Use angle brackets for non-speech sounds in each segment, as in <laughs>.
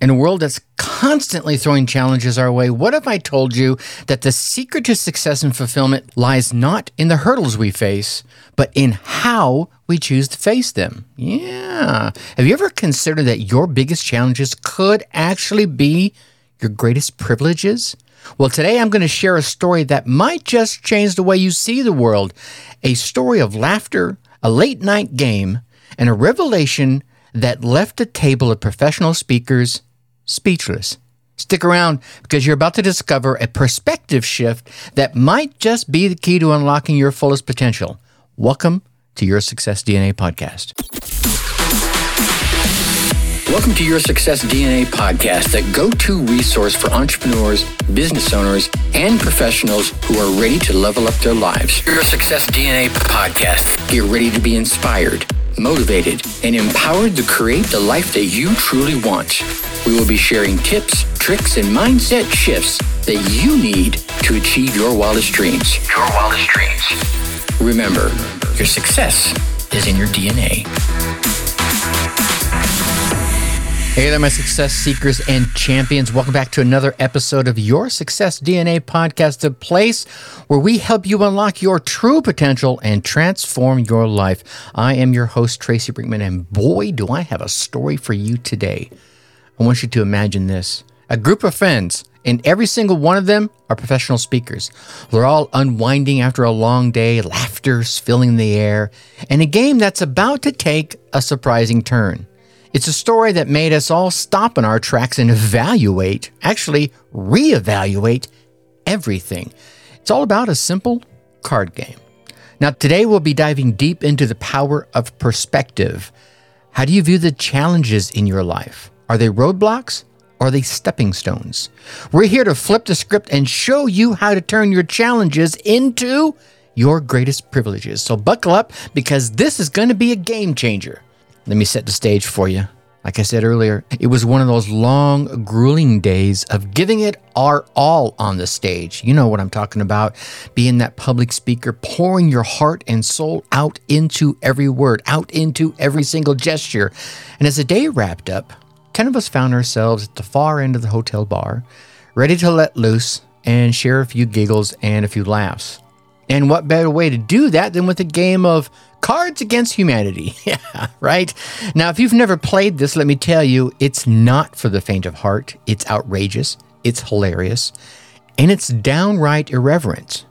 In a world that's constantly throwing challenges our way, what if I told you that the secret to success and fulfillment lies not in the hurdles we face, but in how we choose to face them? Yeah. Have you ever considered that your biggest challenges could actually be your greatest privileges? Well, today I'm going to share a story that might just change the way you see the world. A story of laughter, a late night game, and a revelation that left the table of professional speakers speechless. Stick around because you're about to discover a perspective shift that might just be the key to unlocking your fullest potential. Welcome to your Success DNA podcast. Welcome to your Success DNA podcast, the go to resource for entrepreneurs, business owners, and professionals who are ready to level up their lives. Your Success DNA podcast. Get ready to be inspired motivated, and empowered to create the life that you truly want. We will be sharing tips, tricks, and mindset shifts that you need to achieve your wildest dreams. Your wildest dreams. Remember, your success is in your DNA. Hey there, my success seekers and champions. Welcome back to another episode of Your Success DNA podcast, a place where we help you unlock your true potential and transform your life. I am your host, Tracy Brinkmann, and boy, do I have a story for you today. I want you to imagine this a group of friends, and every single one of them are professional speakers. They're all unwinding after a long day, laughter's filling the air, and a game that's about to take a surprising turn. It's a story that made us all stop in our tracks and evaluate, actually reevaluate everything. It's all about a simple card game. Now, today we'll be diving deep into the power of perspective. How do you view the challenges in your life? Are they roadblocks or are they stepping stones? We're here to flip the script and show you how to turn your challenges into your greatest privileges. So buckle up because this is going to be a game changer. Let me set the stage for you. Like I said earlier, it was one of those long, grueling days of giving it our all on the stage. You know what I'm talking about. Being that public speaker, pouring your heart and soul out into every word, out into every single gesture. And as the day wrapped up, 10 of us found ourselves at the far end of the hotel bar, ready to let loose and share a few giggles and a few laughs. And what better way to do that than with a game of Cards Against Humanity. <laughs> yeah, right? Now, if you've never played this, let me tell you, it's not for the faint of heart. It's outrageous, it's hilarious, and it's downright irreverent.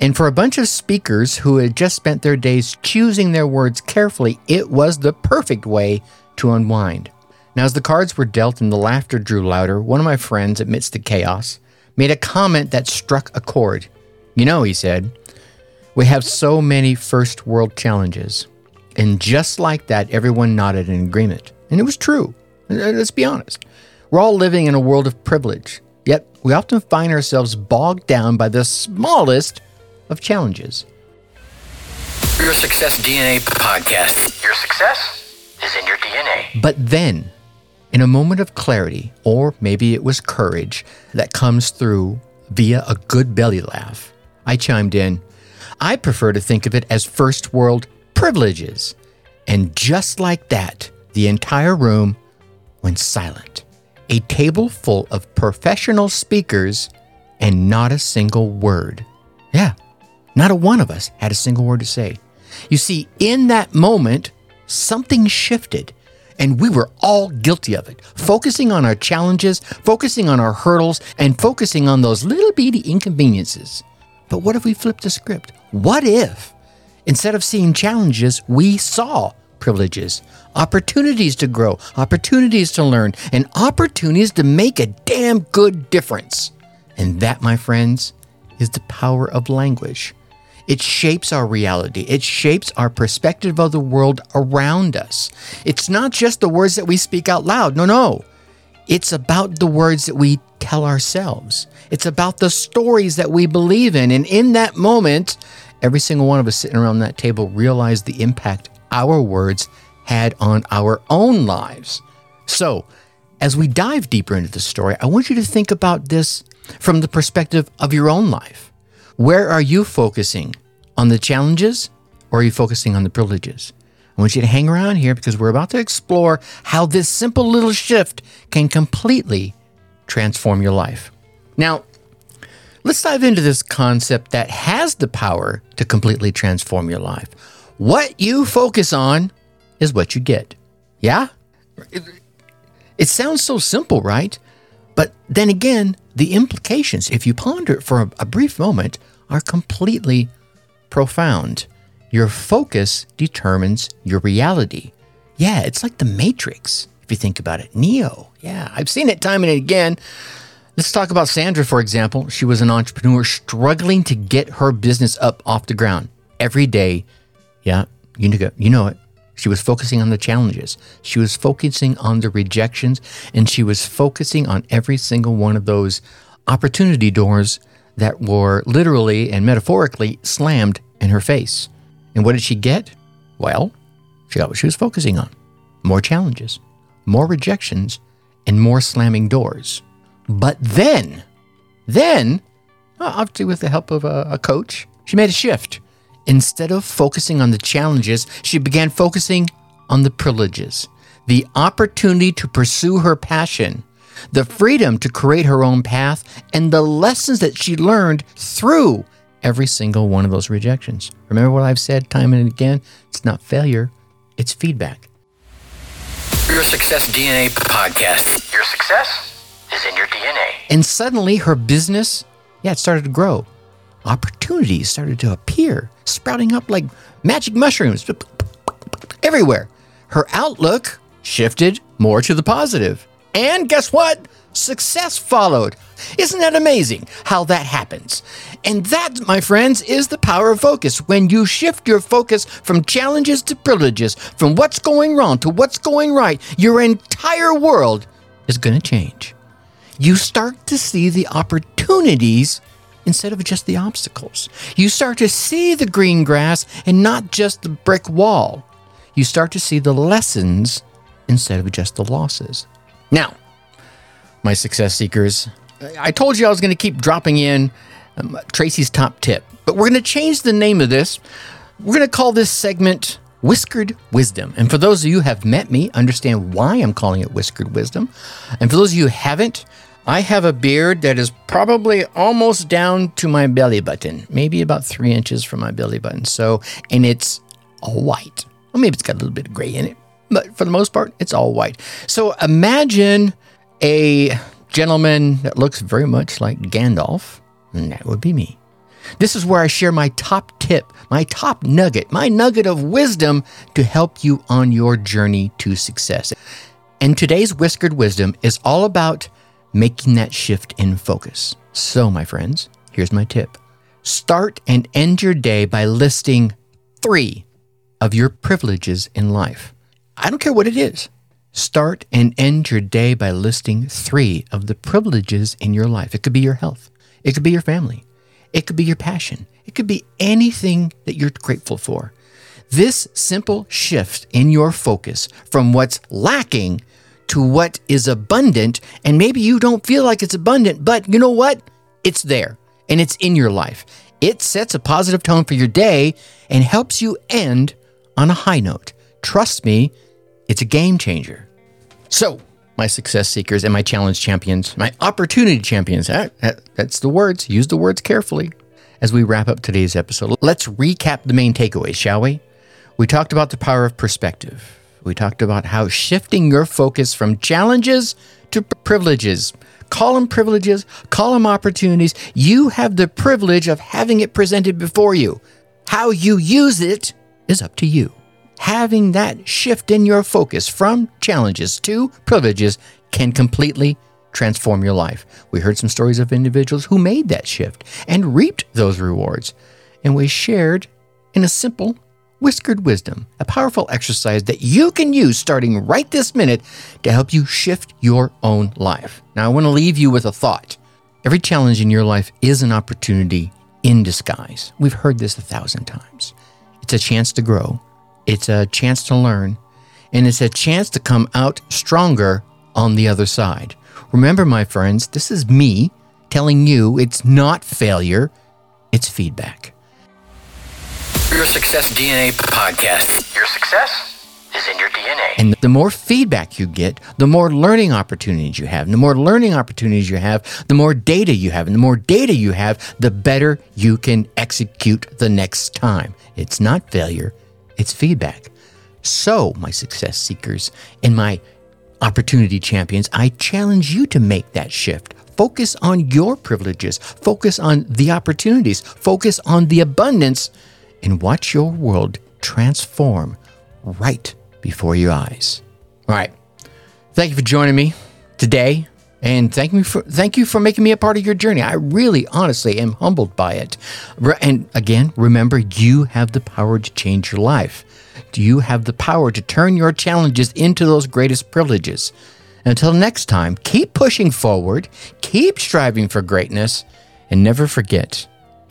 And for a bunch of speakers who had just spent their days choosing their words carefully, it was the perfect way to unwind. Now, as the cards were dealt and the laughter drew louder, one of my friends, amidst the chaos, made a comment that struck a chord. You know, he said, we have so many first world challenges. And just like that, everyone nodded in agreement. And it was true. Let's be honest. We're all living in a world of privilege, yet we often find ourselves bogged down by the smallest of challenges. Your Success DNA podcast. Your success is in your DNA. But then, in a moment of clarity, or maybe it was courage that comes through via a good belly laugh, I chimed in I prefer to think of it as first world privileges. And just like that, the entire room went silent. A table full of professional speakers and not a single word. Yeah, not a one of us had a single word to say. You see, in that moment, something shifted. And we were all guilty of it, focusing on our challenges, focusing on our hurdles, and focusing on those little bitty inconveniences. But what if we flipped the script? What if, instead of seeing challenges, we saw privileges, opportunities to grow, opportunities to learn, and opportunities to make a damn good difference? And that, my friends, is the power of language. It shapes our reality. It shapes our perspective of the world around us. It's not just the words that we speak out loud. No, no. It's about the words that we tell ourselves. It's about the stories that we believe in. And in that moment, every single one of us sitting around that table realized the impact our words had on our own lives. So, as we dive deeper into the story, I want you to think about this from the perspective of your own life. Where are you focusing? On the challenges or are you focusing on the privileges? I want you to hang around here because we're about to explore how this simple little shift can completely transform your life. Now, let's dive into this concept that has the power to completely transform your life. What you focus on is what you get. Yeah? It, it sounds so simple, right? But then again, the implications, if you ponder it for a, a brief moment, are completely profound. Your focus determines your reality. Yeah, it's like the Matrix, if you think about it. Neo. Yeah, I've seen it time and again. Let's talk about Sandra, for example. She was an entrepreneur struggling to get her business up off the ground every day. Yeah, you know, you know it. She was focusing on the challenges. She was focusing on the rejections, and she was focusing on every single one of those opportunity doors that were literally and metaphorically slammed in her face. And what did she get? Well, she got what she was focusing on more challenges, more rejections, and more slamming doors. But then, then, uh, obviously with the help of a, a coach, she made a shift. Instead of focusing on the challenges, she began focusing on the privileges, the opportunity to pursue her passion, the freedom to create her own path, and the lessons that she learned through every single one of those rejections. Remember what I've said time and again? It's not failure, it's feedback. Your Success DNA podcast. Your success is in your DNA. And suddenly her business, yeah, it started to grow. Opportunities started to appear, sprouting up like magic mushrooms everywhere. Her outlook shifted more to the positive. And guess what? Success followed. Isn't that amazing how that happens? And that, my friends, is the power of focus. When you shift your focus from challenges to privileges, from what's going wrong to what's going right, your entire world is going to change. You start to see the opportunities instead of just the obstacles. You start to see the green grass and not just the brick wall. You start to see the lessons instead of just the losses. Now, my success seekers, I told you I was going to keep dropping in um, Tracy's top tip, but we're going to change the name of this. We're going to call this segment Whiskered Wisdom. And for those of you who have met me, understand why I'm calling it Whiskered Wisdom. And for those of you who haven't, I have a beard that is probably almost down to my belly button, maybe about three inches from my belly button. So, and it's all white. Well, maybe it's got a little bit of gray in it, but for the most part, it's all white. So imagine a gentleman that looks very much like Gandalf, and that would be me. This is where I share my top tip, my top nugget, my nugget of wisdom to help you on your journey to success. And today's Whiskered Wisdom is all about making that shift in focus. So, my friends, here's my tip start and end your day by listing three of your privileges in life. I don't care what it is. Start and end your day by listing three of the privileges in your life. It could be your health, it could be your family, it could be your passion, it could be anything that you're grateful for. This simple shift in your focus from what's lacking to what is abundant, and maybe you don't feel like it's abundant, but you know what? It's there and it's in your life. It sets a positive tone for your day and helps you end on a high note. Trust me, it's a game changer. So, my success seekers and my challenge champions, my opportunity champions, that, that, that's the words. Use the words carefully as we wrap up today's episode. Let's recap the main takeaways, shall we? We talked about the power of perspective. We talked about how shifting your focus from challenges to privileges. Call them privileges, call them opportunities. You have the privilege of having it presented before you. How you use it is up to you having that shift in your focus from challenges to privileges can completely transform your life. We heard some stories of individuals who made that shift and reaped those rewards. And we shared in a simple, whiskered wisdom, a powerful exercise that you can use starting right this minute to help you shift your own life. Now, I want to leave you with a thought. Every challenge in your life is an opportunity in disguise. We've heard this a thousand times. It's a chance to grow it's a chance to learn, and it's a chance to come out stronger on the other side. Remember, my friends, this is me telling you it's not failure, it's feedback. Your Success DNA podcast. Your success is in your DNA. And the more feedback you get, the more learning opportunities you have. And the more learning opportunities you have, the more data you have. And the more data you have, the better you can execute the next time. It's not failure, it's feedback. So, my success seekers and my opportunity champions, I challenge you to make that shift. Focus on your privileges, focus on the opportunities, focus on the abundance, and watch your world transform right before your eyes. All right. Thank you for joining me today. And thank me for thank you for making me a part of your journey. I really honestly am humbled by it. And again, remember you have the power to change your life. Do you have the power to turn your challenges into those greatest privileges? Until next time, keep pushing forward, keep striving for greatness, and never forget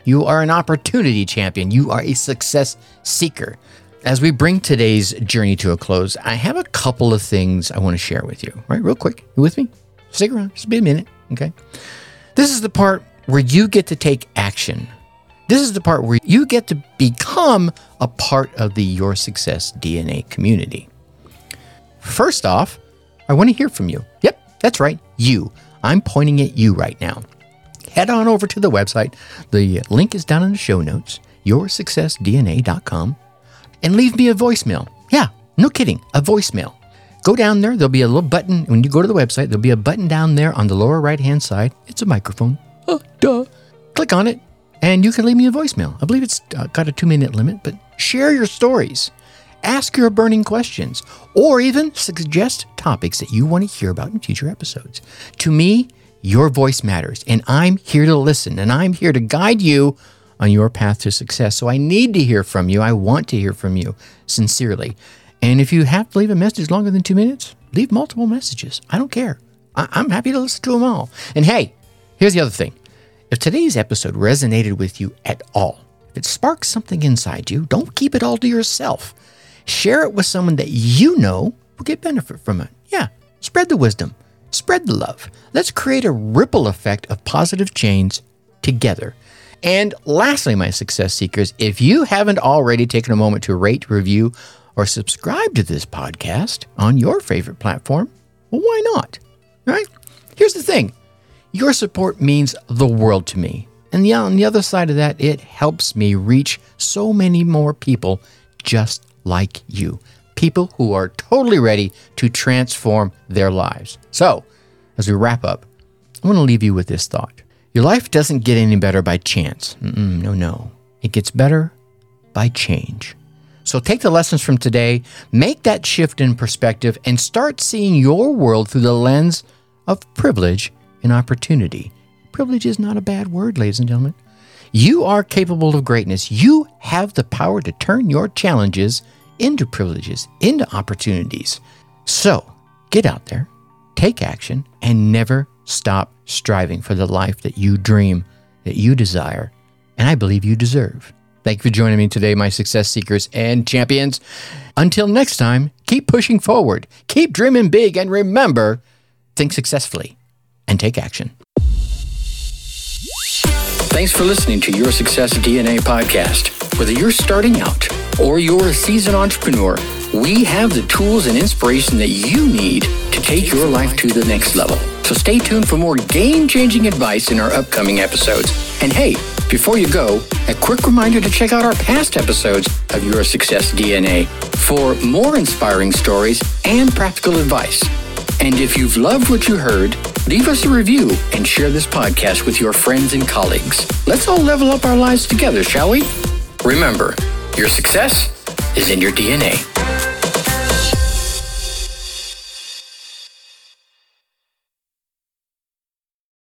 you are an opportunity champion. You are a success seeker. As we bring today's journey to a close, I have a couple of things I want to share with you. Right, real quick. You with me? Stick around. Just be a minute. Okay. This is the part where you get to take action. This is the part where you get to become a part of the Your Success DNA community. First off, I want to hear from you. Yep, that's right. You. I'm pointing at you right now. Head on over to the website. The link is down in the show notes, yoursuccessdna.com and leave me a voicemail. Yeah, no kidding, a voicemail. Go down there, there'll be a little button. When you go to the website, there'll be a button down there on the lower right hand side. It's a microphone. Oh, duh. Click on it, and you can leave me a voicemail. I believe it's uh, got a two minute limit, but share your stories. Ask your burning questions, or even suggest topics that you want to hear about in future episodes. To me, your voice matters, and I'm here to listen, and I'm here to guide you on your path to success. So I need to hear from you. I want to hear from you sincerely. And if you have to leave a message longer than two minutes, leave multiple messages. I don't care. I- am happy to listen to them all. And hey, here's the other thing if today's episode resonated with you at all, if it sparks something inside you, don't keep it all to yourself. Share it with someone that you know will get benefit from it. Yeah, spread the wisdom, spread the love. Let's create a ripple effect of positive change together. And lastly, my success seekers, if you haven't already taken a moment to rate, review, or subscribe to this podcast on your favorite platform, well, why not? Right? Here's the thing your support means the world to me. And the, on the other side of that, it helps me reach so many more people just like you. People who are totally ready to transform their lives. So, as we wrap up, I want to leave you with this thought. Your life doesn't get any better by chance. Mm-mm, no, no. It gets better by change. So take the lessons from today, make that shift in perspective, and start seeing your world through the lens of privilege and opportunity. Privilege is not a bad word, ladies and gentlemen. You are capable of greatness. You have the power to turn your challenges into privileges, into opportunities. So get out there, take action, and never stop striving for the life that you dream, that you desire, and I believe you deserve. Thank you for joining me today, my success seekers and champions. Until next time, keep pushing forward, keep dreaming big, and remember think successfully and take action. Thanks for listening to Your Success DNA podcast. Whether you're starting out or you're a seasoned entrepreneur, we have the tools and inspiration that you need to take your life to the next level. So stay tuned for more game changing advice in our upcoming episodes. And hey, before you go, a quick reminder to check out our past episodes of Your Success DNA for more inspiring stories and practical advice. And if you've loved what you heard, leave us a review and share this podcast with your friends and colleagues. Let's all level up our lives together, shall we? Remember, your success is in your DNA.